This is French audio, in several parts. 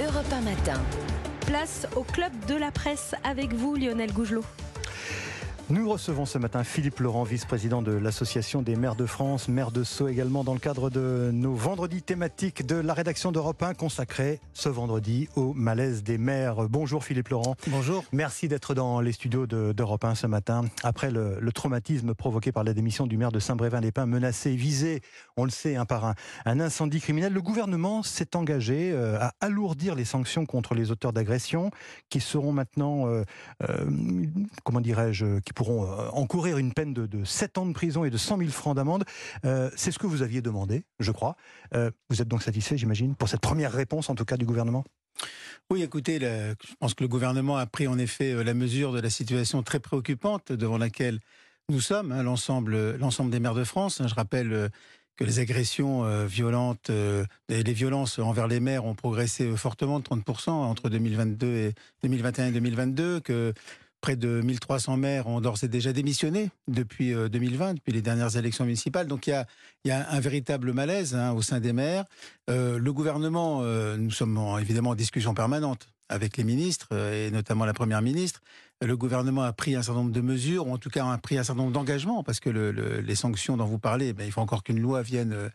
Europe 1 matin. Place au club de la presse avec vous, Lionel Gougelot. Nous recevons ce matin Philippe Laurent, vice-président de l'Association des maires de France, maire de Sceaux également, dans le cadre de nos vendredis thématiques de la rédaction d'Europe 1 consacrés ce vendredi au malaise des maires. Bonjour Philippe Laurent. Bonjour. Merci d'être dans les studios d'Europe 1 ce matin. Après le, traumatisme provoqué par la démission du maire de Saint-Brévin-les-Pins, menacé, visé, on le sait, hein, par un, incendie criminel, le gouvernement s'est engagé euh, à alourdir les sanctions contre les auteurs d'agressions qui seront maintenant, euh, euh, comment dirais-je, qui pourront euh, encourir une peine de, 7 ans de prison et de 100 000 francs d'amende. Euh, c'est ce que vous aviez demandé, je crois. Euh, vous êtes donc satisfait, j'imagine, pour cette première réponse, en tout cas, du gouvernement? Oui, écoutez, je pense que le gouvernement a pris en effet la mesure de la situation très préoccupante devant laquelle nous sommes, hein, l'ensemble, des maires de France. Je rappelle que les agressions violentes les violences envers les maires ont progressé fortement de 30% entre 2022 et 2021 et 2022, que Près de 1300 maires ont d'ores et déjà démissionné depuis 2020, euh, depuis les dernières élections municipales. Donc il y a, un véritable malaise hein, au sein des maires. Euh, le gouvernement, euh, nous sommes évidemment en discussion permanente avec les ministres et notamment la première ministre. Le gouvernement a pris un certain nombre de mesures, ou en tout cas a pris un certain nombre d'engagements, parce que le, les sanctions dont vous parlez, ben, il faut encore qu'une loi vienne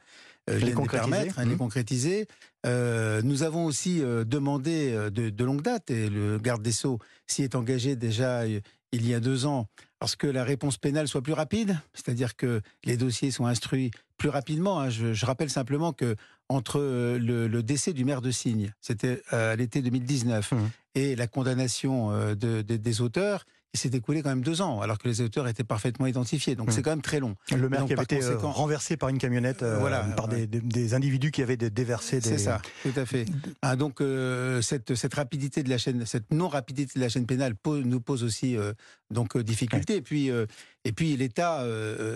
euh, les, permettre, hein, les mmh. concrétiser. Euh, nous avons aussi euh, demandé de, longue date, et le garde des Sceaux s'y est engagé déjà il y a deux ans, parce que la réponse pénale soit plus rapide, c'est-à-dire que les dossiers sont instruits plus rapidement. Hein. Je, rappelle simplement que entre le, décès du maire de Signe, c'était à l'été 2019, mmh. et la condamnation des auteurs, il s'est écoulé quand même deux ans, alors que les auteurs étaient parfaitement identifiés. Donc c'est hmm. quand même très long. Le maire qui avait été euh, renversé par une camionnette, euh, voilà, par des, individus qui avaient déversé des... C'est ça, tout à fait. Ah, donc euh, cette, cette rapidité de la chaîne, cette non-rapidité de la chaîne pénale nous pose aussi donc difficulté. Et puis, et puis l'État,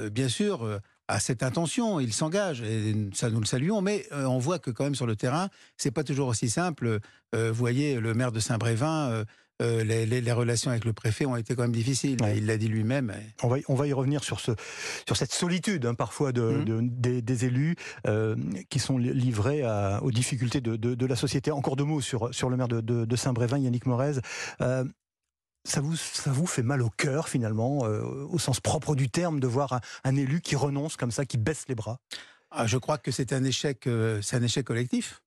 bien sûr, a cette intention, il s'engage, et ça nous le saluons, mais on voit que quand même sur le terrain, c'est pas toujours aussi simple. vous voyez, le maire de Saint-Brévin euh, les, relations avec le préfet ont été quand même difficiles. Il l'a dit lui-même. On va, on va y revenir sur, ce, sur cette solitude hein, parfois de, mmh. des, élus euh, qui sont livrés aux difficultés de, la société. Encore deux mots sur, sur le maire de, Saint-Brévin, Yannick Morez. Euh, ça vous, ça vous fait mal au cœur finalement, au sens propre du terme, de voir un, élu qui renonce comme ça, qui baisse les bras? Ah, Je crois que c'est un échec, c'est un échec collectif.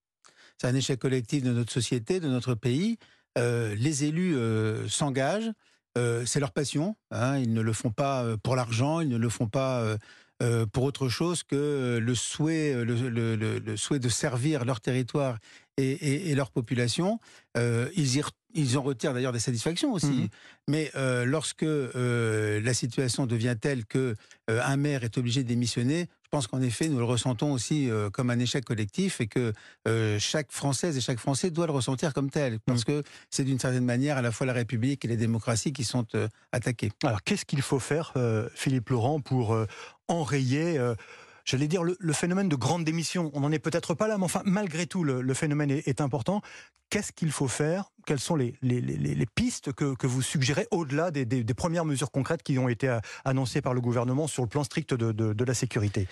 C'est un échec collectif de notre société, de notre pays. Euh, les élus euh, s'engagent, euh, c'est leur passion, hein. ils ne le font pas pour l'argent, ils ne le font pas pour autre chose que le souhait, le, souhait de servir leur territoire et, leur population. ils, ils en retirent d'ailleurs des satisfactions aussi. Mmh Mais lorsque la situation devient telle que un maire est obligé de démissionner, pense qu'en effet, nous le ressentons aussi euh, comme un échec collectif et que euh, chaque Française et chaque Français doit le ressentir comme tel, parce mmh. que c'est d'une certaine manière à la fois la République et les démocraties qui sont euh, attaquées. Alors, qu'est-ce qu'il faut faire, Philippe Laurent, pour enrayer j'allais dire, le, phénomène de grande démission. On n'en est peut-être pas là, mais enfin, malgré tout, le, phénomène est, important. Qu'est-ce qu'il faut faire? Quelles sont les, pistes que, vous suggérez au-delà des, premières mesures concrètes qui ont été euh, annoncées par le gouvernement sur le plan strict de, la sécurité?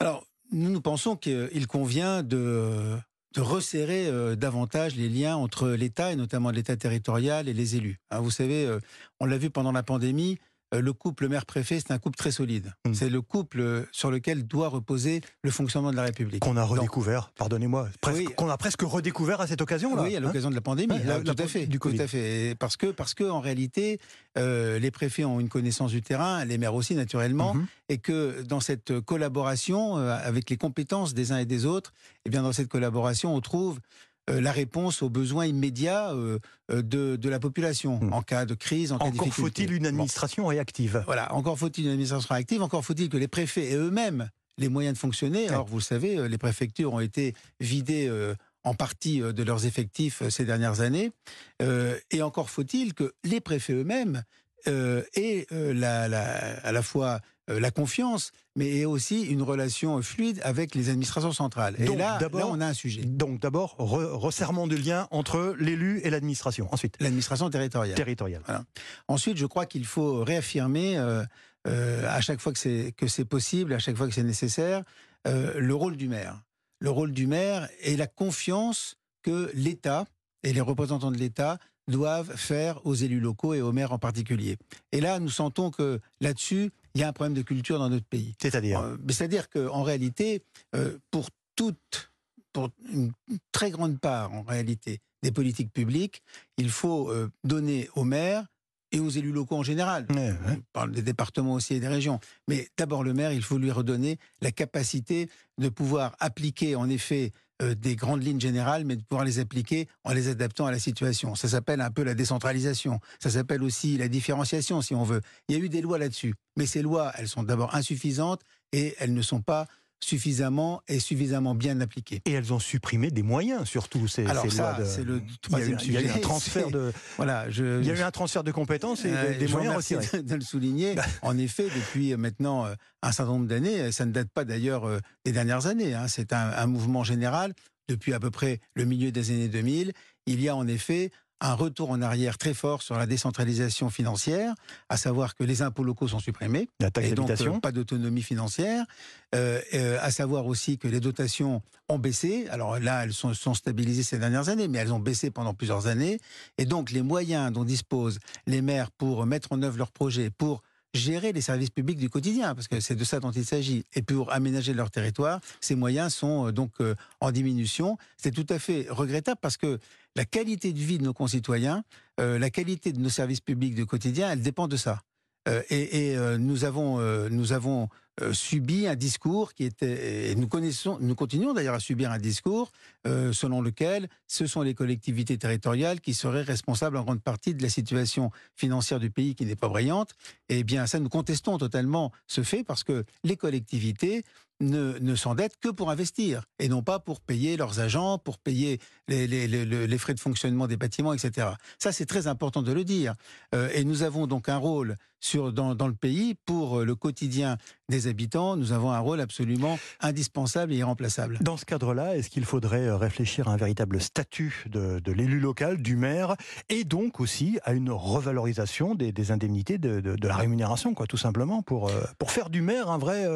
Alors, nous, nous pensons qu'il convient de, resserrer euh, davantage les liens entre l'État, et notamment l'État territorial, et les élus. Hein, vous savez, euh, on l'a vu pendant la pandémie, le couple maire-préfet, c'est un couple très solide. Hmm. C'est le couple euh, sur lequel doit reposer le fonctionnement de la République. Qu'on a redécouvert, pardonnez-moi, qu'on a presque redécouvert à cette occasion. Là, oui, à l'occasion de la pandémie, tout, à fait, du tout à fait. Parce que, parce que en réalité, euh, les préfets ont une connaissance du terrain, les maires aussi naturellement, mhm. et que dans cette collaboration avec les compétences des uns et des autres, et eh bien dans cette collaboration, on trouve euh, la réponse aux besoins immédiats euh, euh, de, la population hmm. en cas de crise, en cas de difficulté. Encore faut-il une administration réactive Voilà, encore faut-il une administration réactive, encore faut-il que les préfets aient eux-mêmes les moyens de fonctionner. Alors vous le savez, les préfectures ont été vidées en partie de leurs effectifs ces dernières années. et encore faut-il que les préfets eux-mêmes aient à la fois euh, la confiance, mais aussi une relation fluide avec les administrations centrales. Et là, on a un sujet. Donc d'abord, resserrement de lien entre l'élu et l'administration. Ensuite, l'administration territoriale. Territoriale. Ensuite, je crois qu'il faut réaffirmer euh, euh, à chaque fois que c'est que c'est possible, à chaque fois que c'est nécessaire, le rôle du maire. Le rôle du maire et la confiance que l'État et les représentants de l'État doivent faire aux élus locaux et aux maires en particulier. Et là, nous sentons que là-dessus, il y a un problème de culture dans notre pays. C'est-à-dire euh, C'est-à-dire qu'en réalité, euh, pour toute, pour une très grande part, en réalité, des politiques publiques, il faut euh, donner aux maires et aux élus locaux en général. Ouais. On parle des départements aussi et des régions. Mais d'abord, le maire, il faut lui redonner la capacité de pouvoir appliquer, en effet, euh, des grandes lignes générales, mais de pouvoir les appliquer en les adaptant à la situation. Ça s'appelle un peu la décentralisation. Ça s'appelle aussi la différenciation, si on veut. Il y a eu des lois là-dessus. Mais ces lois, elles sont d'abord insuffisantes et elles ne sont pas suffisamment et suffisamment bien appliquées. Et elles ont supprimé des moyens, surtout. Ces, Alors ces ça, de- c'est le troisième il y a eu sujet. un transfert de, Voilà, je, il y a eu un transfert de compétences et Euh, de- des je moyens retirés. de, de le souligner. en effet, depuis euh, maintenant euh, un certain nombre d'années, ça ne date pas d'ailleurs des dernières années. hein. C'est un, un mouvement général depuis à peu près le milieu des années 2000. Il y a en effet un retour en arrière très fort sur la décentralisation financière, à savoir que les impôts locaux sont supprimés La taxe et donc euh, pas d'autonomie financière, euh, euh, à savoir aussi que les dotations ont baissé. Alors là, elles sont, sont stabilisées ces dernières années, mais elles ont baissé pendant plusieurs années. Et donc les moyens dont disposent les maires pour mettre en œuvre leurs projets, pour gérer les services publics du quotidien, parce que c'est de ça dont il s'agit, et pour aménager leur territoire, ces moyens sont euh, donc euh, en diminution. C'est tout à fait regrettable parce que la qualité de vie de nos concitoyens, euh, la qualité de nos services publics du quotidien, elle dépend de ça. Et nous avons, nous avons euh, subi un discours qui était, et nous connaissons, nous continuons d'ailleurs à subir un discours euh, selon lequel ce sont les collectivités territoriales qui seraient responsables en grande partie de la situation financière du pays qui n'est pas brillante. Eh bien, ça, nous contestons totalement ce fait parce que les collectivités ne, ne s'endettent que pour investir et non pas pour payer leurs agents, pour payer les, frais de fonctionnement des bâtiments, etc. Ça, c'est très important de le dire. Euh, et nous avons donc un rôle dans, le pays pour euh, le quotidien des habitants. Nous avons un rôle absolument indispensable et irremplaçable. Dans ce cadre-là, est-ce qu'il faudrait euh, réfléchir à un véritable statut de, l'élu local, du maire, et donc aussi à une revalorisation des, indemnités de, la rémunération, quoi, tout simplement, pour, pour faire du maire un vrai,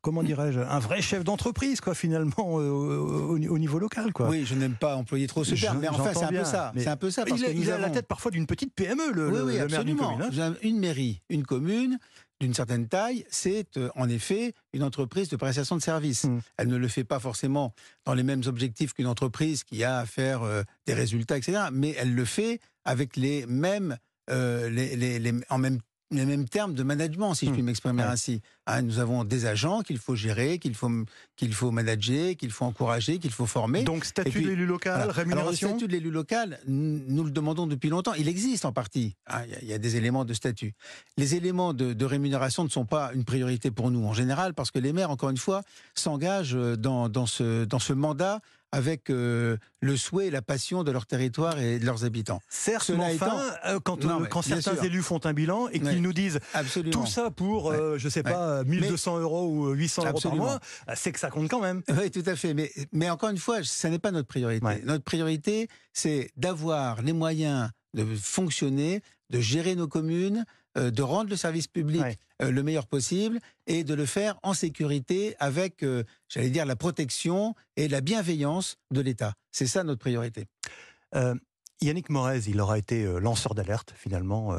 comment dirais-je, un vrai chef d'entreprise, quoi, finalement, euh, au, au- au niveau local, quoi. Oui, je n'aime pas employer trop ce terme, mais enfin, c'est un peu ça. C'est un peu ça. Parce il a, que nous il a la tête parfois d'une petite PME, le, oui, oui, le maire d'une absolument. commune. hein. Une mairie, une commune d'une certaine taille, c'est euh, en effet une entreprise de prestation de services. Mm. Elle ne le fait pas forcément dans les mêmes objectifs qu'une entreprise qui a à faire euh, des résultats, etc. Mais elle le fait avec les mêmes, euh, les, les- les- en même les mêmes termes de management, si je puis m'exprimer Ouais. ainsi. Hein, nous avons des agents qu'il faut gérer, qu'il faut, qu'il faut manager, qu'il faut encourager, qu'il faut former. Donc, statut puis, de l'élu local, Voilà. Alors, le rémunération statut de l'élu local, nous le demandons depuis longtemps. Il existe en partie. hein, Il y a- il y, a des éléments de statut. Les éléments de, de rémunération ne sont pas une priorité pour nous en général, parce que les maires, encore une fois, s'engagent euh, dans, dans, ce, dans ce mandat avec euh, le souhait et la passion de leur territoire et de leurs habitants. Certes, Cela mais enfin, euh, quand, Non, euh, mais quand certains sûr. élus font un bilan et qu'ils Ouais. nous disent Absolument. tout ça pour, euh, je sais Ouais. pas, 1200 euros ou 800 euros Absolument. par mois, euh, c'est que ça compte quand même. Oui, tout à fait. Mais, mais encore une fois, ça n'est pas notre priorité. Ouais. Notre priorité, c'est d'avoir les moyens de fonctionner, de gérer nos communes, euh, de rendre le service public Ouais. euh, le meilleur possible et de le faire en sécurité avec, euh, j'allais dire, la protection et la bienveillance de l'État. C'est ça notre priorité. Yannick Morez, il aura été lanceur d'alerte finalement.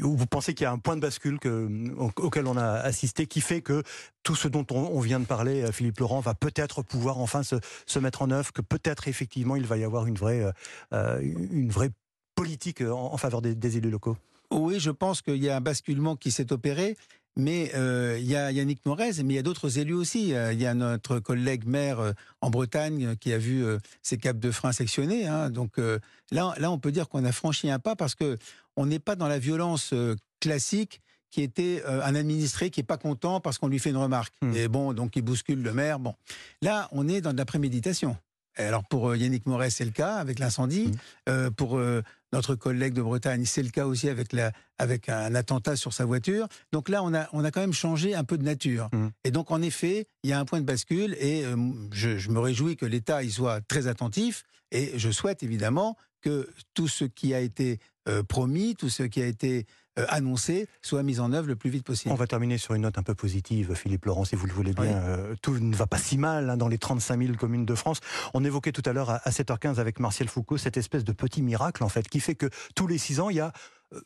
ou vous pensez qu'il y a un point de bascule que, au- auquel on a assisté qui fait que tout ce dont on, on vient de parler, Philippe Laurent, va peut-être pouvoir enfin se, se mettre en œuvre, que peut-être effectivement il va y avoir une vraie, euh, une vraie politique en, en faveur des, des élus locaux? Oui, je pense qu'il y a un basculement qui s'est opéré. Mais euh, il y a Yannick Morez, mais il y a d'autres élus aussi. Euh, Il y a notre collègue maire euh, en Bretagne qui a vu ses caps de frein sectionnés. hein. Donc euh, là, là, on peut dire qu'on a franchi un pas parce que on n'est pas dans la violence classique qui était un administré qui est pas content parce qu'on lui fait une remarque. Hmm. Et bon, donc il bouscule le maire. Bon, là, on est dans de la préméditation. Et Alors pour euh, Yannick Morez, c'est le cas avec l'incendie. Hmm. Euh, pour euh, notre collègue de Bretagne, c'est le cas aussi avec, la, avec un attentat sur sa voiture. Donc là, on a, on a quand même changé un peu de nature. Mhm. Et donc, en effet, il y a un point de bascule et euh, je, je me réjouis que l'État y soit très attentif et je souhaite évidemment que tout ce qui a été euh, promis, tout ce qui a été euh, annoncée soit mise en œuvre le plus vite possible. On va terminer sur une note un peu positive, Philippe Laurent, si vous le voulez bien. Euh, tout ne va pas si mal hein, dans les 35 000 communes de France. On évoquait tout à l'heure à 7h15 avec Martial Foucault cette espèce de petit miracle en fait qui fait que tous les 6 ans il y a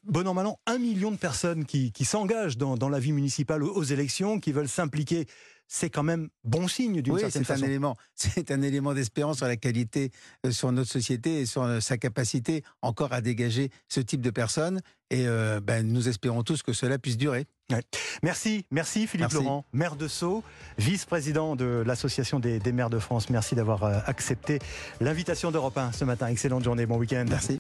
bon an, mal an, un million de personnes qui, s'engagent dans, la vie municipale aux, élections, qui veulent s'impliquer c'est quand même bon signe d'une certaine façon. Un élément, c'est un élément d'espérance sur la qualité, euh, sur notre société et sur euh, sa capacité encore à dégager ce type de personnes. Et euh, ben, nous espérons tous que cela puisse durer. Merci, merci Philippe Laurent, maire de Sceaux, vice-président de l'Association des, des, maires de France. Merci d'avoir accepté l'invitation d'Europe 1 ce matin. Excellente journée, bon week-end. Merci.